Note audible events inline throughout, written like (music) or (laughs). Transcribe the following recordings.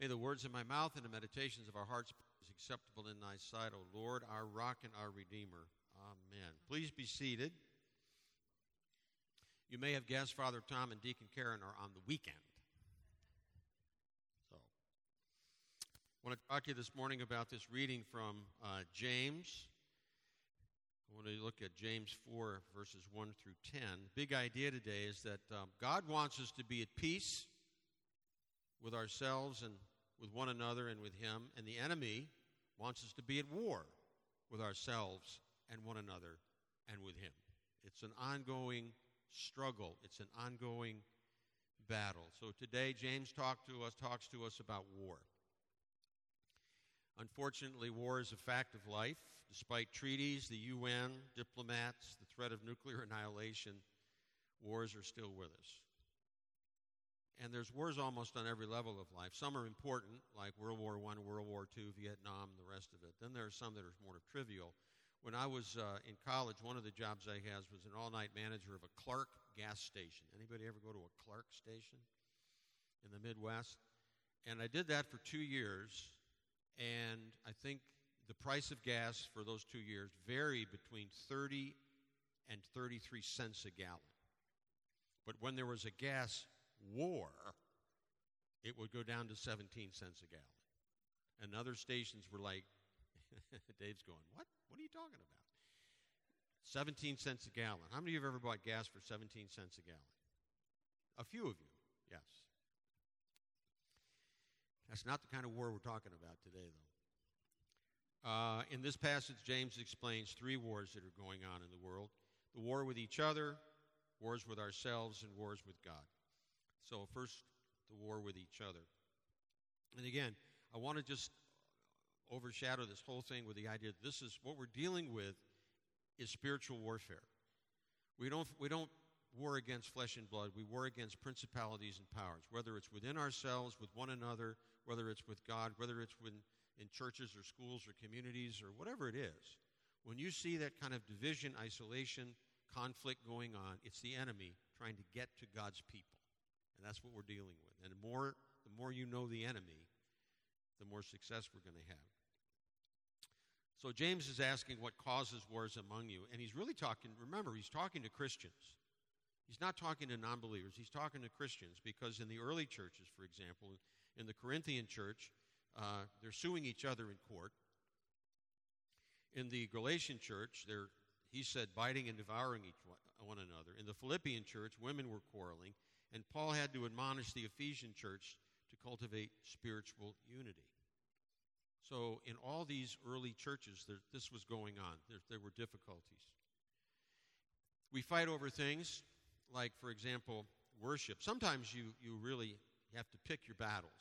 May the words of my mouth and the meditations of our hearts be acceptable in thy sight, O Lord, our rock and our redeemer. Amen. Please be seated. You may have guessed Father Tom and Deacon Karen are on the weekend. So, I want to talk to you this morning about this reading from uh, James. I want to look at James 4, verses 1 through 10. The big idea today is that um, God wants us to be at peace with ourselves and with one another and with Him, and the enemy wants us to be at war with ourselves and one another and with Him. It's an ongoing struggle, it's an ongoing battle. So today, James talk to us, talks to us about war. Unfortunately, war is a fact of life. Despite treaties, the UN, diplomats, the threat of nuclear annihilation, wars are still with us. And there's wars almost on every level of life. Some are important, like World War I, World War II, Vietnam, the rest of it. Then there are some that are more trivial. When I was uh, in college, one of the jobs I had was an all-night manager of a Clark gas station. Anybody ever go to a Clark station in the Midwest? And I did that for two years, and I think the price of gas for those two years varied between 30 and 33 cents a gallon. But when there was a gas war, it would go down to 17 cents a gallon. And other stations were like, (laughs) Dave's going, What? What are you talking about? 17 cents a gallon. How many of you have ever bought gas for 17 cents a gallon? A few of you, yes. That's not the kind of war we're talking about today, though. Uh, in this passage, James explains three wars that are going on in the world the war with each other, wars with ourselves, and wars with God. So, first, the war with each other. And again, I want to just overshadow this whole thing with the idea that this is what we're dealing with is spiritual warfare. We don't, we don't war against flesh and blood, we war against principalities and powers, whether it's within ourselves, with one another, whether it's with God, whether it's with, in churches or schools or communities or whatever it is. When you see that kind of division, isolation, conflict going on, it's the enemy trying to get to God's people. And that's what we're dealing with. And the more, the more you know the enemy, the more success we're going to have. So James is asking what causes wars among you. And he's really talking, remember, he's talking to Christians. He's not talking to non believers, he's talking to Christians because in the early churches, for example, in the Corinthian church, uh, they're suing each other in court. In the Galatian church, they're, he said, biting and devouring each one, one another. In the Philippian church, women were quarreling. And Paul had to admonish the Ephesian church to cultivate spiritual unity. So, in all these early churches, there, this was going on. There, there were difficulties. We fight over things like, for example, worship. Sometimes you, you really have to pick your battles.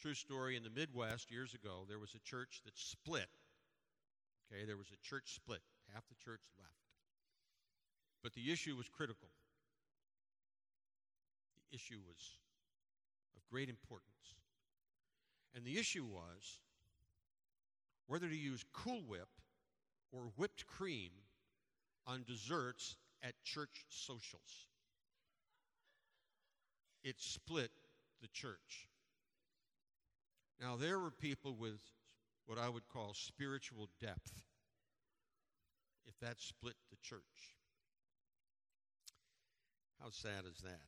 True story in the Midwest years ago, there was a church that split. Okay, there was a church split. Half the church left. But the issue was critical issue was of great importance. And the issue was whether to use Cool Whip or whipped cream on desserts at church socials. It split the church. Now, there were people with what I would call spiritual depth, if that split the church. How sad is that?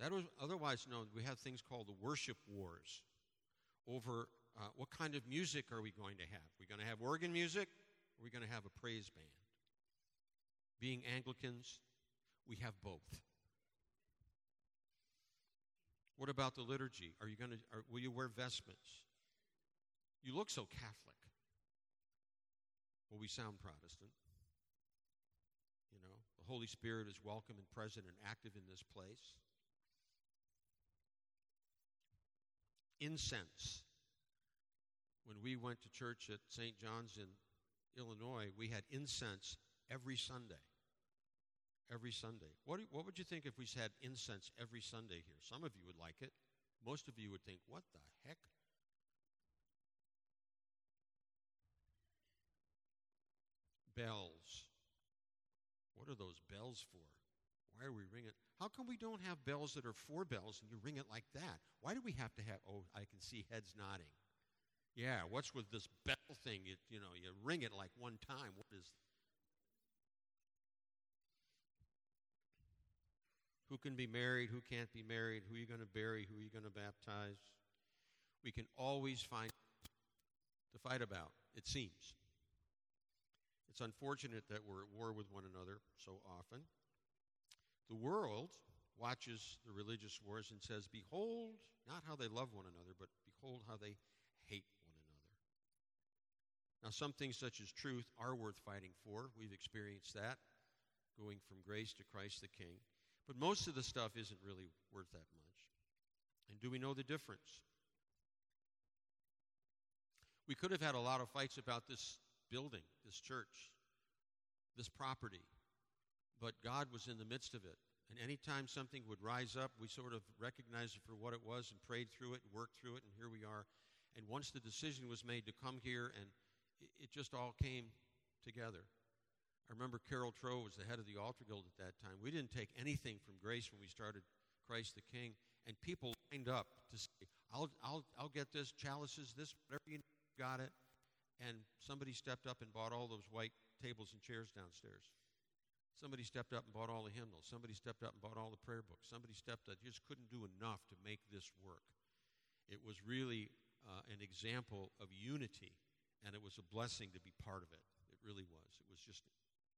That was otherwise known. We have things called the worship wars over uh, what kind of music are we going to have? Are we going to have organ music? Or are we going to have a praise band? Being Anglicans, we have both. What about the liturgy? Are you going to? Are, will you wear vestments? You look so Catholic. Well, we sound Protestant. You know, the Holy Spirit is welcome and present and active in this place. Incense. When we went to church at St. John's in Illinois, we had incense every Sunday. Every Sunday. What, you, what would you think if we had incense every Sunday here? Some of you would like it. Most of you would think, what the heck? Bells. What are those bells for? Why are we ringing? How come we don't have bells that are four bells and you ring it like that? Why do we have to have? Oh, I can see heads nodding. Yeah, what's with this bell thing? You, you know, you ring it like one time. What is? Who can be married? Who can't be married? Who are you going to bury? Who are you going to baptize? We can always find to fight about. It seems. It's unfortunate that we're at war with one another so often. The world watches the religious wars and says, Behold, not how they love one another, but behold how they hate one another. Now, some things such as truth are worth fighting for. We've experienced that, going from grace to Christ the King. But most of the stuff isn't really worth that much. And do we know the difference? We could have had a lot of fights about this building, this church, this property. But God was in the midst of it. And anytime something would rise up, we sort of recognized it for what it was and prayed through it and worked through it, and here we are. And once the decision was made to come here, and it just all came together. I remember Carol Trow was the head of the altar guild at that time. We didn't take anything from grace when we started Christ the King, and people lined up to say, I'll, I'll, I'll get this, chalices, this, whatever you got it and somebody stepped up and bought all those white tables and chairs downstairs. Somebody stepped up and bought all the hymnals. Somebody stepped up and bought all the prayer books. Somebody stepped up, just couldn't do enough to make this work. It was really uh, an example of unity, and it was a blessing to be part of it. It really was. It was just,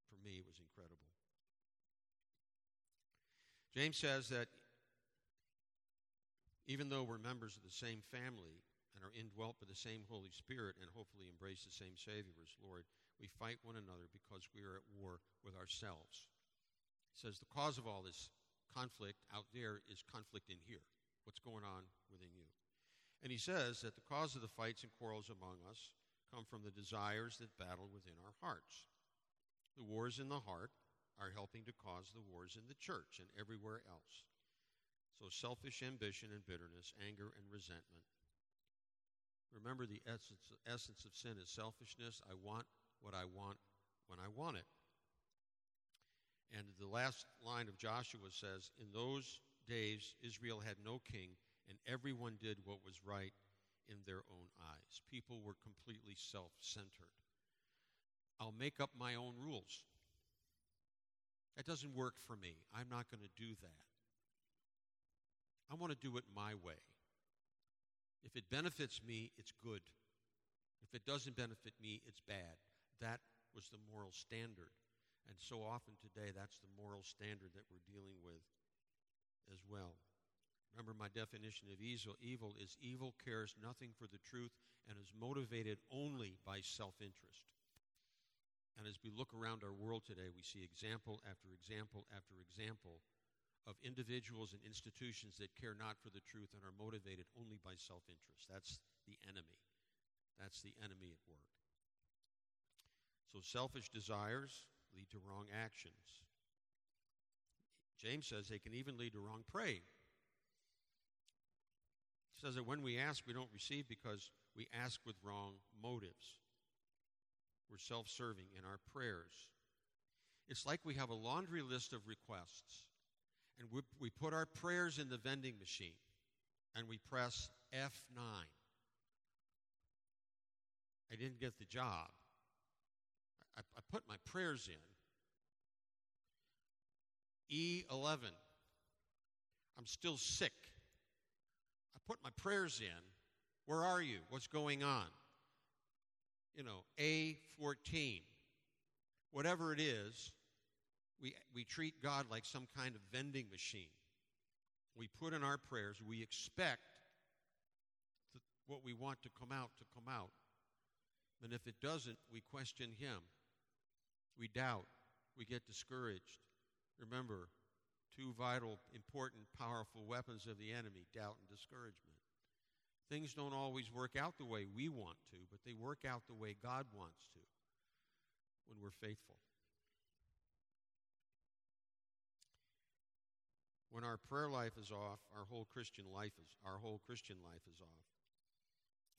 for me, it was incredible. James says that even though we're members of the same family, and are indwelt by the same Holy Spirit and hopefully embrace the same Savior as Lord, we fight one another because we are at war with ourselves. He says the cause of all this conflict out there is conflict in here. What's going on within you? And he says that the cause of the fights and quarrels among us come from the desires that battle within our hearts. The wars in the heart are helping to cause the wars in the church and everywhere else. So, selfish ambition and bitterness, anger and resentment, Remember, the essence, essence of sin is selfishness. I want what I want when I want it. And the last line of Joshua says, In those days, Israel had no king, and everyone did what was right in their own eyes. People were completely self centered. I'll make up my own rules. That doesn't work for me. I'm not going to do that. I want to do it my way. If it benefits me, it's good. If it doesn't benefit me, it's bad. That was the moral standard. And so often today, that's the moral standard that we're dealing with as well. Remember, my definition of evil, evil is evil cares nothing for the truth and is motivated only by self interest. And as we look around our world today, we see example after example after example of individuals and institutions that care not for the truth and are motivated only by self interest. That's the enemy. That's the enemy at work. So, selfish desires lead to wrong actions. James says they can even lead to wrong praying. He says that when we ask, we don't receive because we ask with wrong motives. We're self serving in our prayers. It's like we have a laundry list of requests and we, we put our prayers in the vending machine and we press F9. I didn't get the job. I, I put my prayers in. E11. I'm still sick. I put my prayers in. Where are you? What's going on? You know, A14. Whatever it is, we, we treat God like some kind of vending machine. We put in our prayers, we expect what we want to come out to come out. And if it doesn't, we question Him. We doubt. We get discouraged. Remember, two vital, important, powerful weapons of the enemy doubt and discouragement. Things don't always work out the way we want to, but they work out the way God wants to when we're faithful. When our prayer life is off, our whole Christian life is our whole Christian life is off.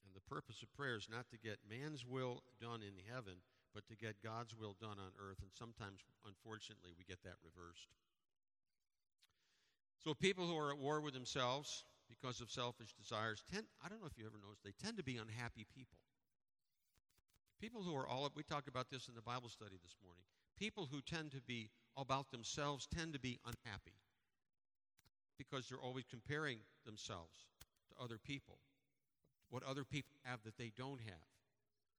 And the purpose of prayer is not to get man's will done in heaven, but to get God's will done on earth. And sometimes, unfortunately, we get that reversed. So people who are at war with themselves because of selfish desires tend, I don't know if you ever noticed, they tend to be unhappy people. People who are all, we talked about this in the Bible study this morning. People who tend to be about themselves tend to be unhappy because they're always comparing themselves to other people, what other people have that they don't have,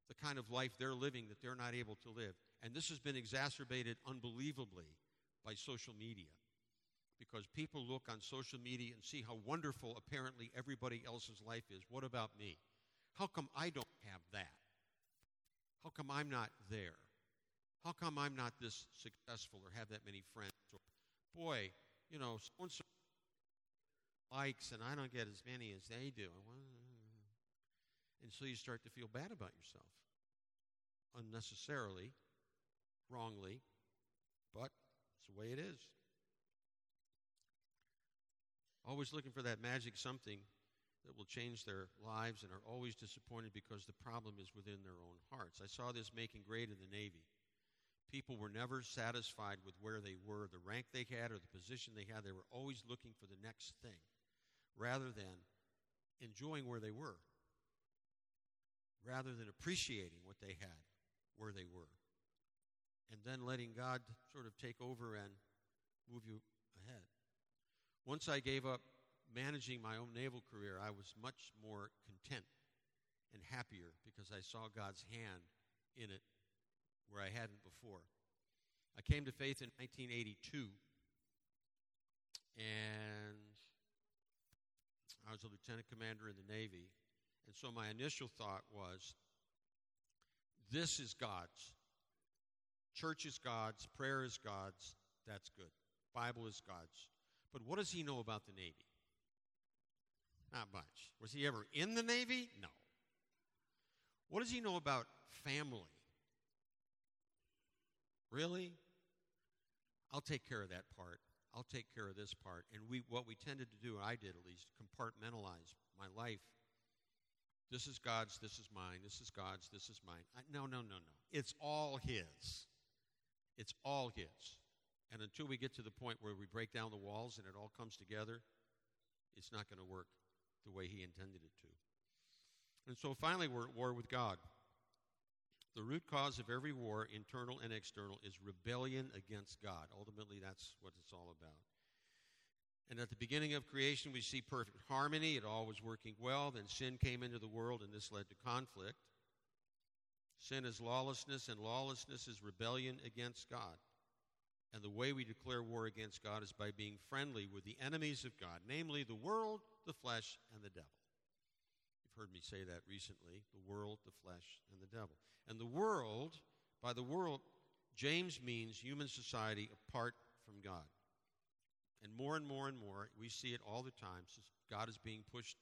the kind of life they're living that they're not able to live. And this has been exacerbated unbelievably by social media because people look on social media and see how wonderful apparently everybody else's life is. What about me? How come I don't have that? How come I'm not there? How come I'm not this successful or have that many friends? Or, boy, you know, so and so likes and I don't get as many as they do. And so you start to feel bad about yourself unnecessarily, wrongly, but it's the way it is. Always looking for that magic something that will change their lives and are always disappointed because the problem is within their own hearts. I saw this making great in the Navy. People were never satisfied with where they were, the rank they had, or the position they had. They were always looking for the next thing rather than enjoying where they were, rather than appreciating what they had where they were, and then letting God sort of take over and move you ahead. Once I gave up managing my own naval career, I was much more content and happier because I saw God's hand in it where I hadn't before. I came to faith in 1982, and I was a lieutenant commander in the Navy. And so my initial thought was this is God's. Church is God's, prayer is God's, that's good. Bible is God's. But what does he know about the Navy? Not much. Was he ever in the Navy? No. What does he know about family? Really? I'll take care of that part. I'll take care of this part. And we, what we tended to do, I did at least, compartmentalize my life. This is God's, this is mine, this is God's, this is mine. I, no, no, no, no. It's all His. It's all His. And until we get to the point where we break down the walls and it all comes together, it's not going to work the way He intended it to. And so finally, we're at war with God. The root cause of every war, internal and external, is rebellion against God. Ultimately, that's what it's all about. And at the beginning of creation, we see perfect harmony. It all was working well. Then sin came into the world, and this led to conflict. Sin is lawlessness, and lawlessness is rebellion against God. And the way we declare war against God is by being friendly with the enemies of God, namely the world, the flesh, and the devil heard me say that recently the world, the flesh, and the devil. And the world, by the world, James means human society apart from God. And more and more and more, we see it all the time. God is being pushed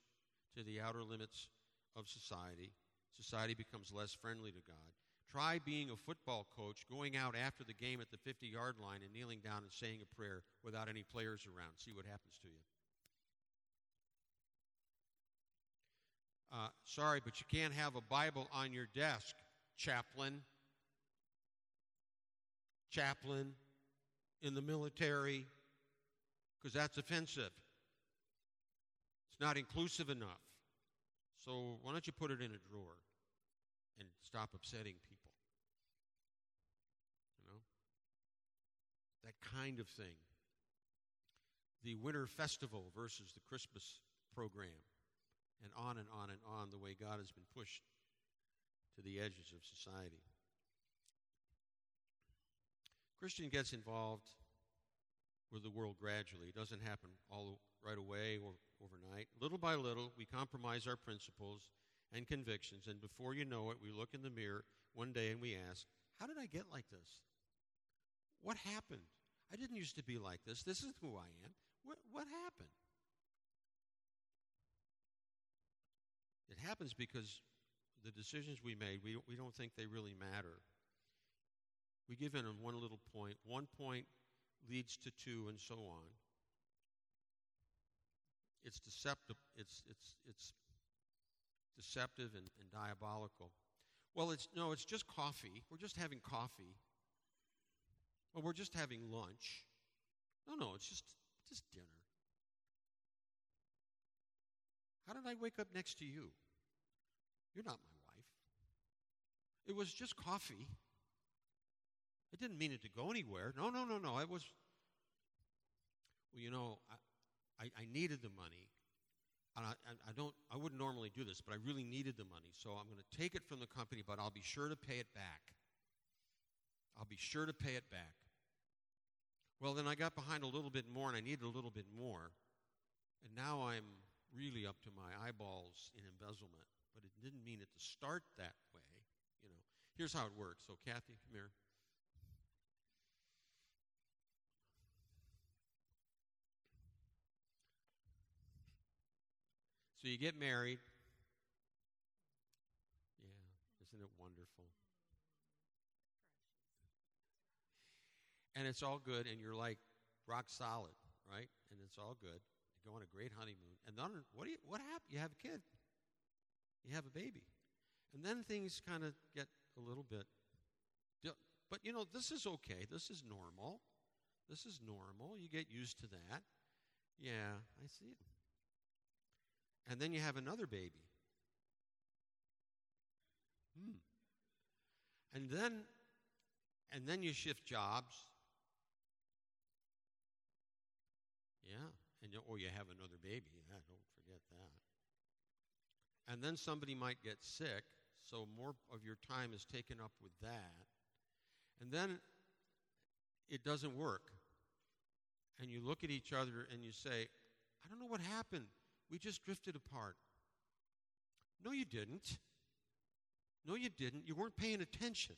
to the outer limits of society. Society becomes less friendly to God. Try being a football coach, going out after the game at the 50 yard line and kneeling down and saying a prayer without any players around. See what happens to you. Uh, sorry, but you can't have a Bible on your desk, chaplain. Chaplain in the military, because that's offensive. It's not inclusive enough. So why don't you put it in a drawer and stop upsetting people? You know? That kind of thing. The winter festival versus the Christmas program and on and on and on the way God has been pushed to the edges of society. Christian gets involved with the world gradually. It doesn't happen all right away or overnight. Little by little, we compromise our principles and convictions, and before you know it, we look in the mirror one day and we ask, How did I get like this? What happened? I didn't used to be like this. This is who I am. What, what happened? It happens because the decisions we made, we, we don't think they really matter. We give in on one little point. One point leads to two, and so on. It's deceptive. It's it's it's deceptive and, and diabolical. Well, it's no, it's just coffee. We're just having coffee. Well, we're just having lunch. No, no, it's just just dinner. How did I wake up next to you? You're not my wife. It was just coffee. I didn't mean it to go anywhere. No, no, no, no. It was, well, you know, I, I, I needed the money. And I, I, don't, I wouldn't normally do this, but I really needed the money. So I'm going to take it from the company, but I'll be sure to pay it back. I'll be sure to pay it back. Well, then I got behind a little bit more and I needed a little bit more. And now I'm really up to my eyeballs in embezzlement. But it didn't mean it to start that way. You know, here's how it works. So, Kathy, come here. So you get married. Yeah, isn't it wonderful? And it's all good, and you're like rock solid, right? And it's all good. You go on a great honeymoon, and then what do you? What happened? You have a kid. You have a baby, and then things kind of get a little bit. But you know, this is okay. This is normal. This is normal. You get used to that. Yeah, I see it and then you have another baby. Hmm. And then and then you shift jobs. Yeah, and you, or you have another baby. That. And then somebody might get sick, so more of your time is taken up with that. And then it doesn't work. And you look at each other and you say, I don't know what happened. We just drifted apart. No, you didn't. No, you didn't. You weren't paying attention.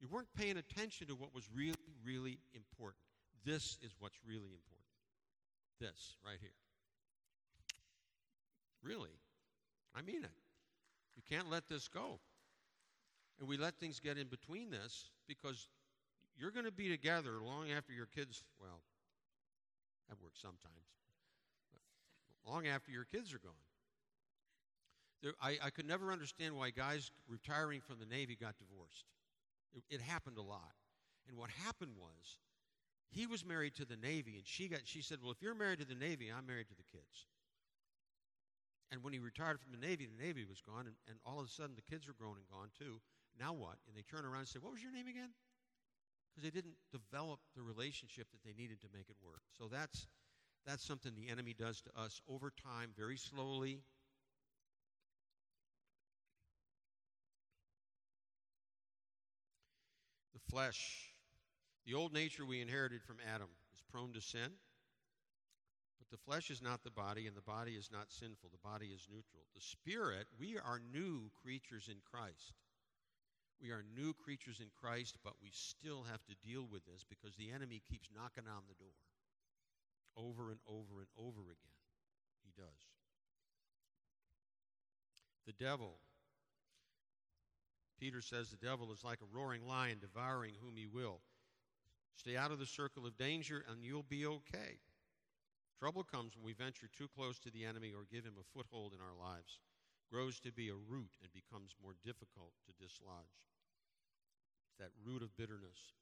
You weren't paying attention to what was really, really important. This is what's really important. This right here. Really. I mean it. You can't let this go. And we let things get in between this because you're going to be together long after your kids, well, that works sometimes long after your kids are gone. There, I, I could never understand why guys retiring from the Navy got divorced. It, it happened a lot. And what happened was, he was married to the Navy, and she got. She said, "Well, if you're married to the Navy, I'm married to the kids." And when he retired from the Navy, the Navy was gone, and, and all of a sudden the kids were grown and gone too. Now what? And they turn around and say, "What was your name again?" Because they didn't develop the relationship that they needed to make it work. So that's that's something the enemy does to us over time, very slowly. The flesh, the old nature we inherited from Adam, is prone to sin. The flesh is not the body, and the body is not sinful. The body is neutral. The spirit, we are new creatures in Christ. We are new creatures in Christ, but we still have to deal with this because the enemy keeps knocking on the door over and over and over again. He does. The devil. Peter says the devil is like a roaring lion devouring whom he will. Stay out of the circle of danger and you'll be okay. Trouble comes when we venture too close to the enemy or give him a foothold in our lives. Grows to be a root and becomes more difficult to dislodge. It's that root of bitterness.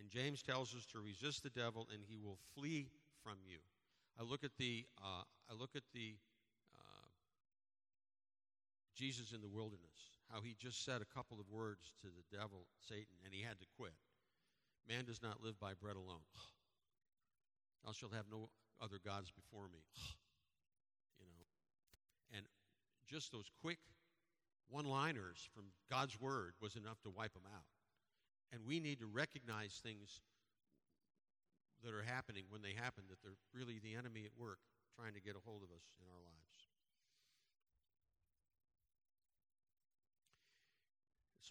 And James tells us to resist the devil and he will flee from you. I look at the, uh, I look at the uh, Jesus in the wilderness, how he just said a couple of words to the devil, Satan, and he had to quit. Man does not live by bread alone. Thou shalt have no other gods before me. (sighs) you know, and just those quick one-liners from God's word was enough to wipe them out. And we need to recognize things that are happening when they happen, that they're really the enemy at work trying to get a hold of us in our lives.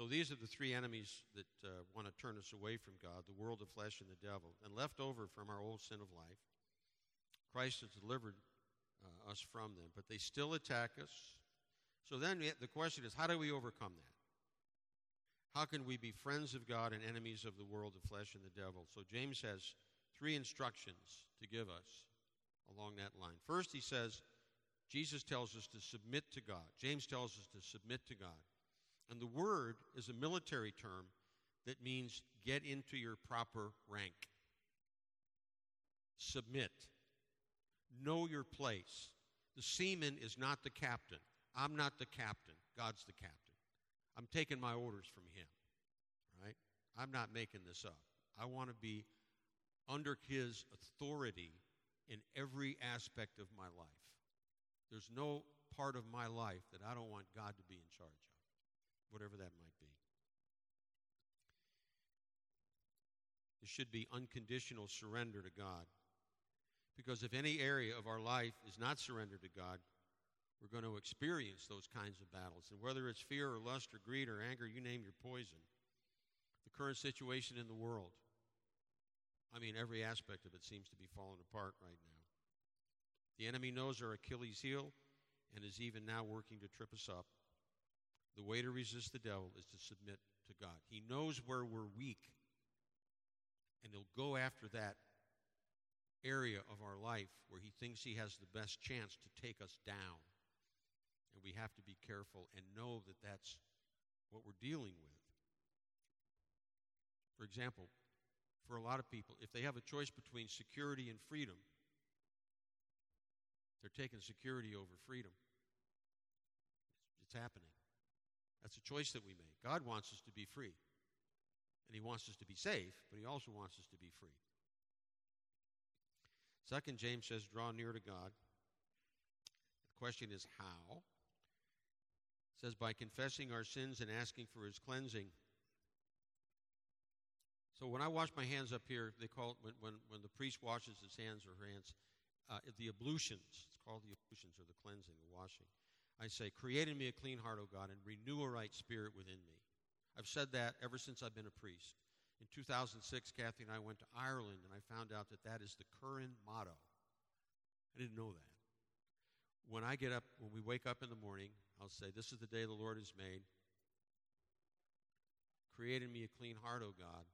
So these are the three enemies that uh, want to turn us away from God the world, the flesh, and the devil. And left over from our old sin of life, Christ has delivered uh, us from them, but they still attack us. So then the question is how do we overcome that? How can we be friends of God and enemies of the world, the flesh, and the devil? So James has three instructions to give us along that line. First, he says, Jesus tells us to submit to God. James tells us to submit to God. And the word is a military term that means get into your proper rank. Submit. Know your place. The seaman is not the captain. I'm not the captain. God's the captain. I'm taking my orders from him. Right? I'm not making this up. I want to be under his authority in every aspect of my life. There's no part of my life that I don't want God to be in charge of, whatever that might be. There should be unconditional surrender to God. Because if any area of our life is not surrendered to God, we're going to experience those kinds of battles. And whether it's fear or lust or greed or anger, you name your poison. The current situation in the world. I mean, every aspect of it seems to be falling apart right now. The enemy knows our Achilles heel and is even now working to trip us up. The way to resist the devil is to submit to God. He knows where we're weak, and he'll go after that area of our life where he thinks he has the best chance to take us down. And we have to be careful and know that that's what we're dealing with. For example, for a lot of people, if they have a choice between security and freedom, they're taking security over freedom. It's, happening. That's a choice that we make. God wants us to be free. And He wants us to be safe, but He also wants us to be free. Second, James says, draw near to God. The question is how? It says, by confessing our sins and asking for His cleansing. So when I wash my hands up here, they call it when, when, when the priest washes his hands or her hands, uh, the ablutions. It's called the ablutions or the cleansing, the washing. I say, Create in me a clean heart, O God, and renew a right spirit within me. I've said that ever since I've been a priest. In 2006, Kathy and I went to Ireland, and I found out that that is the current motto. I didn't know that. When I get up, when we wake up in the morning, I'll say, This is the day the Lord has made. Create in me a clean heart, O God,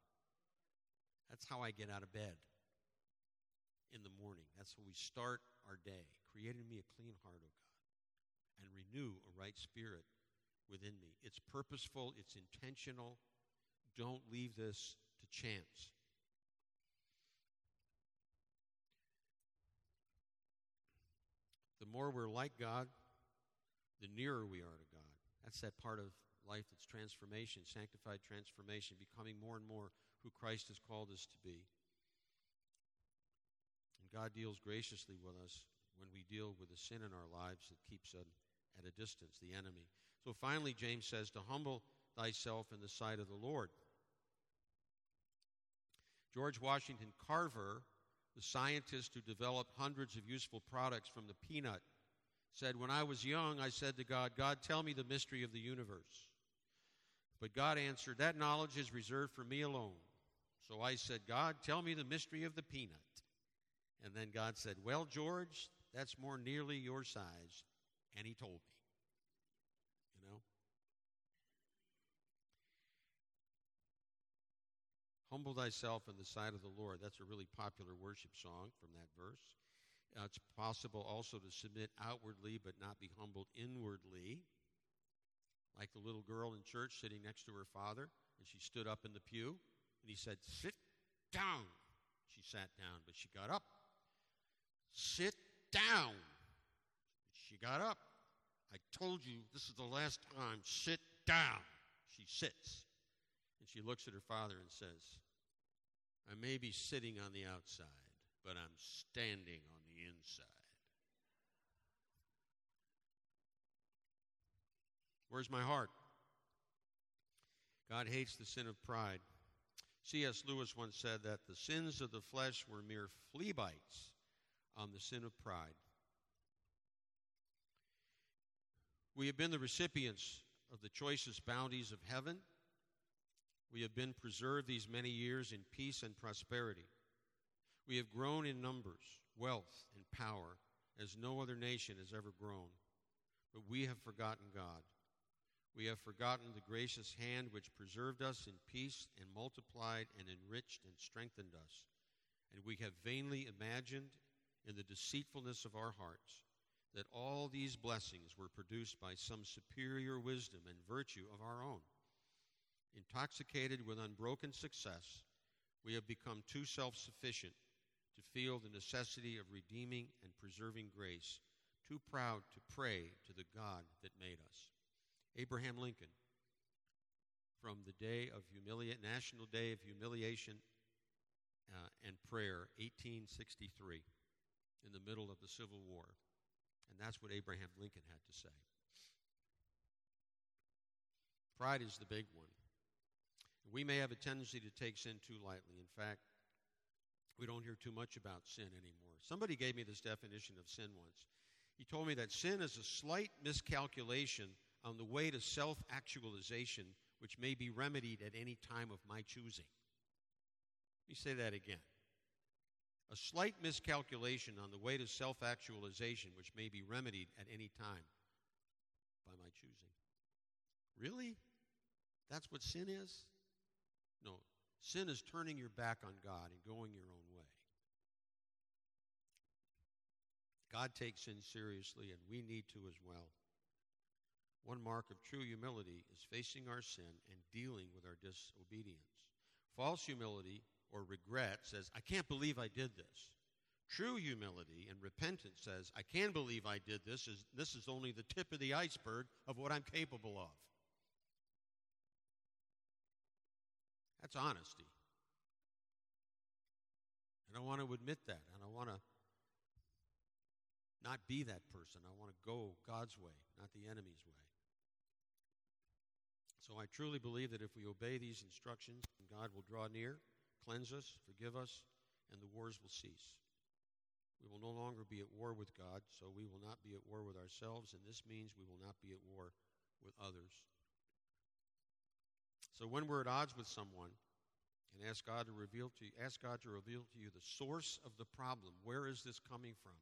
that's how I get out of bed in the morning. That's how we start our day. Create in me a clean heart, O God, and renew a right spirit within me. It's purposeful, it's intentional. Don't leave this to chance. The more we're like God, the nearer we are to God. That's that part of life that's transformation, sanctified transformation, becoming more and more who Christ has called us to be. And God deals graciously with us when we deal with the sin in our lives that keeps us at a distance, the enemy. So finally, James says to humble thyself in the sight of the Lord. George Washington Carver, the scientist who developed hundreds of useful products from the peanut, said, When I was young, I said to God, God, tell me the mystery of the universe. But God answered, That knowledge is reserved for me alone. So I said, God, tell me the mystery of the peanut. And then God said, Well, George, that's more nearly your size. And he told me. You know? Humble thyself in the sight of the Lord. That's a really popular worship song from that verse. Uh, it's possible also to submit outwardly but not be humbled inwardly. Like the little girl in church sitting next to her father, and she stood up in the pew. And he said, Sit down. She sat down, but she got up. Sit down. She got up. I told you this is the last time. Sit down. She sits. And she looks at her father and says, I may be sitting on the outside, but I'm standing on the inside. Where's my heart? God hates the sin of pride. C.S. Lewis once said that the sins of the flesh were mere flea bites on the sin of pride. We have been the recipients of the choicest bounties of heaven. We have been preserved these many years in peace and prosperity. We have grown in numbers, wealth, and power as no other nation has ever grown. But we have forgotten God. We have forgotten the gracious hand which preserved us in peace and multiplied and enriched and strengthened us. And we have vainly imagined in the deceitfulness of our hearts that all these blessings were produced by some superior wisdom and virtue of our own. Intoxicated with unbroken success, we have become too self sufficient to feel the necessity of redeeming and preserving grace too proud to pray to the God that made us. Abraham Lincoln, from the day of humiliation, National Day of Humiliation uh, and Prayer, 1863, in the middle of the Civil War. And that's what Abraham Lincoln had to say. Pride is the big one. We may have a tendency to take sin too lightly. In fact, we don't hear too much about sin anymore. Somebody gave me this definition of sin once. He told me that sin is a slight miscalculation on the way to self actualization, which may be remedied at any time of my choosing. Let me say that again. A slight miscalculation on the way to self actualization, which may be remedied at any time by my choosing. Really? That's what sin is? No. Sin is turning your back on God and going your own way. God takes sin seriously, and we need to as well. One mark of true humility is facing our sin and dealing with our disobedience. False humility or regret says, I can't believe I did this. True humility and repentance says, I can believe I did this. This is only the tip of the iceberg of what I'm capable of. That's honesty. I don't want to admit that. I don't want to not be that person. I want to go God's way, not the enemy's way. So I truly believe that if we obey these instructions, God will draw near, cleanse us, forgive us, and the wars will cease. We will no longer be at war with God, so we will not be at war with ourselves, and this means we will not be at war with others. So when we're at odds with someone, and ask God to reveal to you, ask God to reveal to you the source of the problem. Where is this coming from?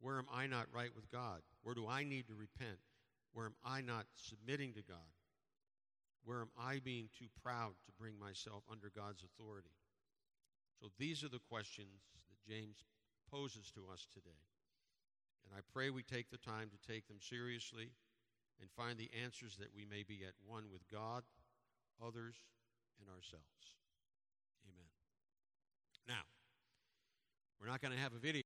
Where am I not right with God? Where do I need to repent? Where am I not submitting to God? Where am I being too proud to bring myself under God's authority? So these are the questions that James poses to us today. And I pray we take the time to take them seriously and find the answers that we may be at one with God, others, and ourselves. Amen. Now, we're not going to have a video.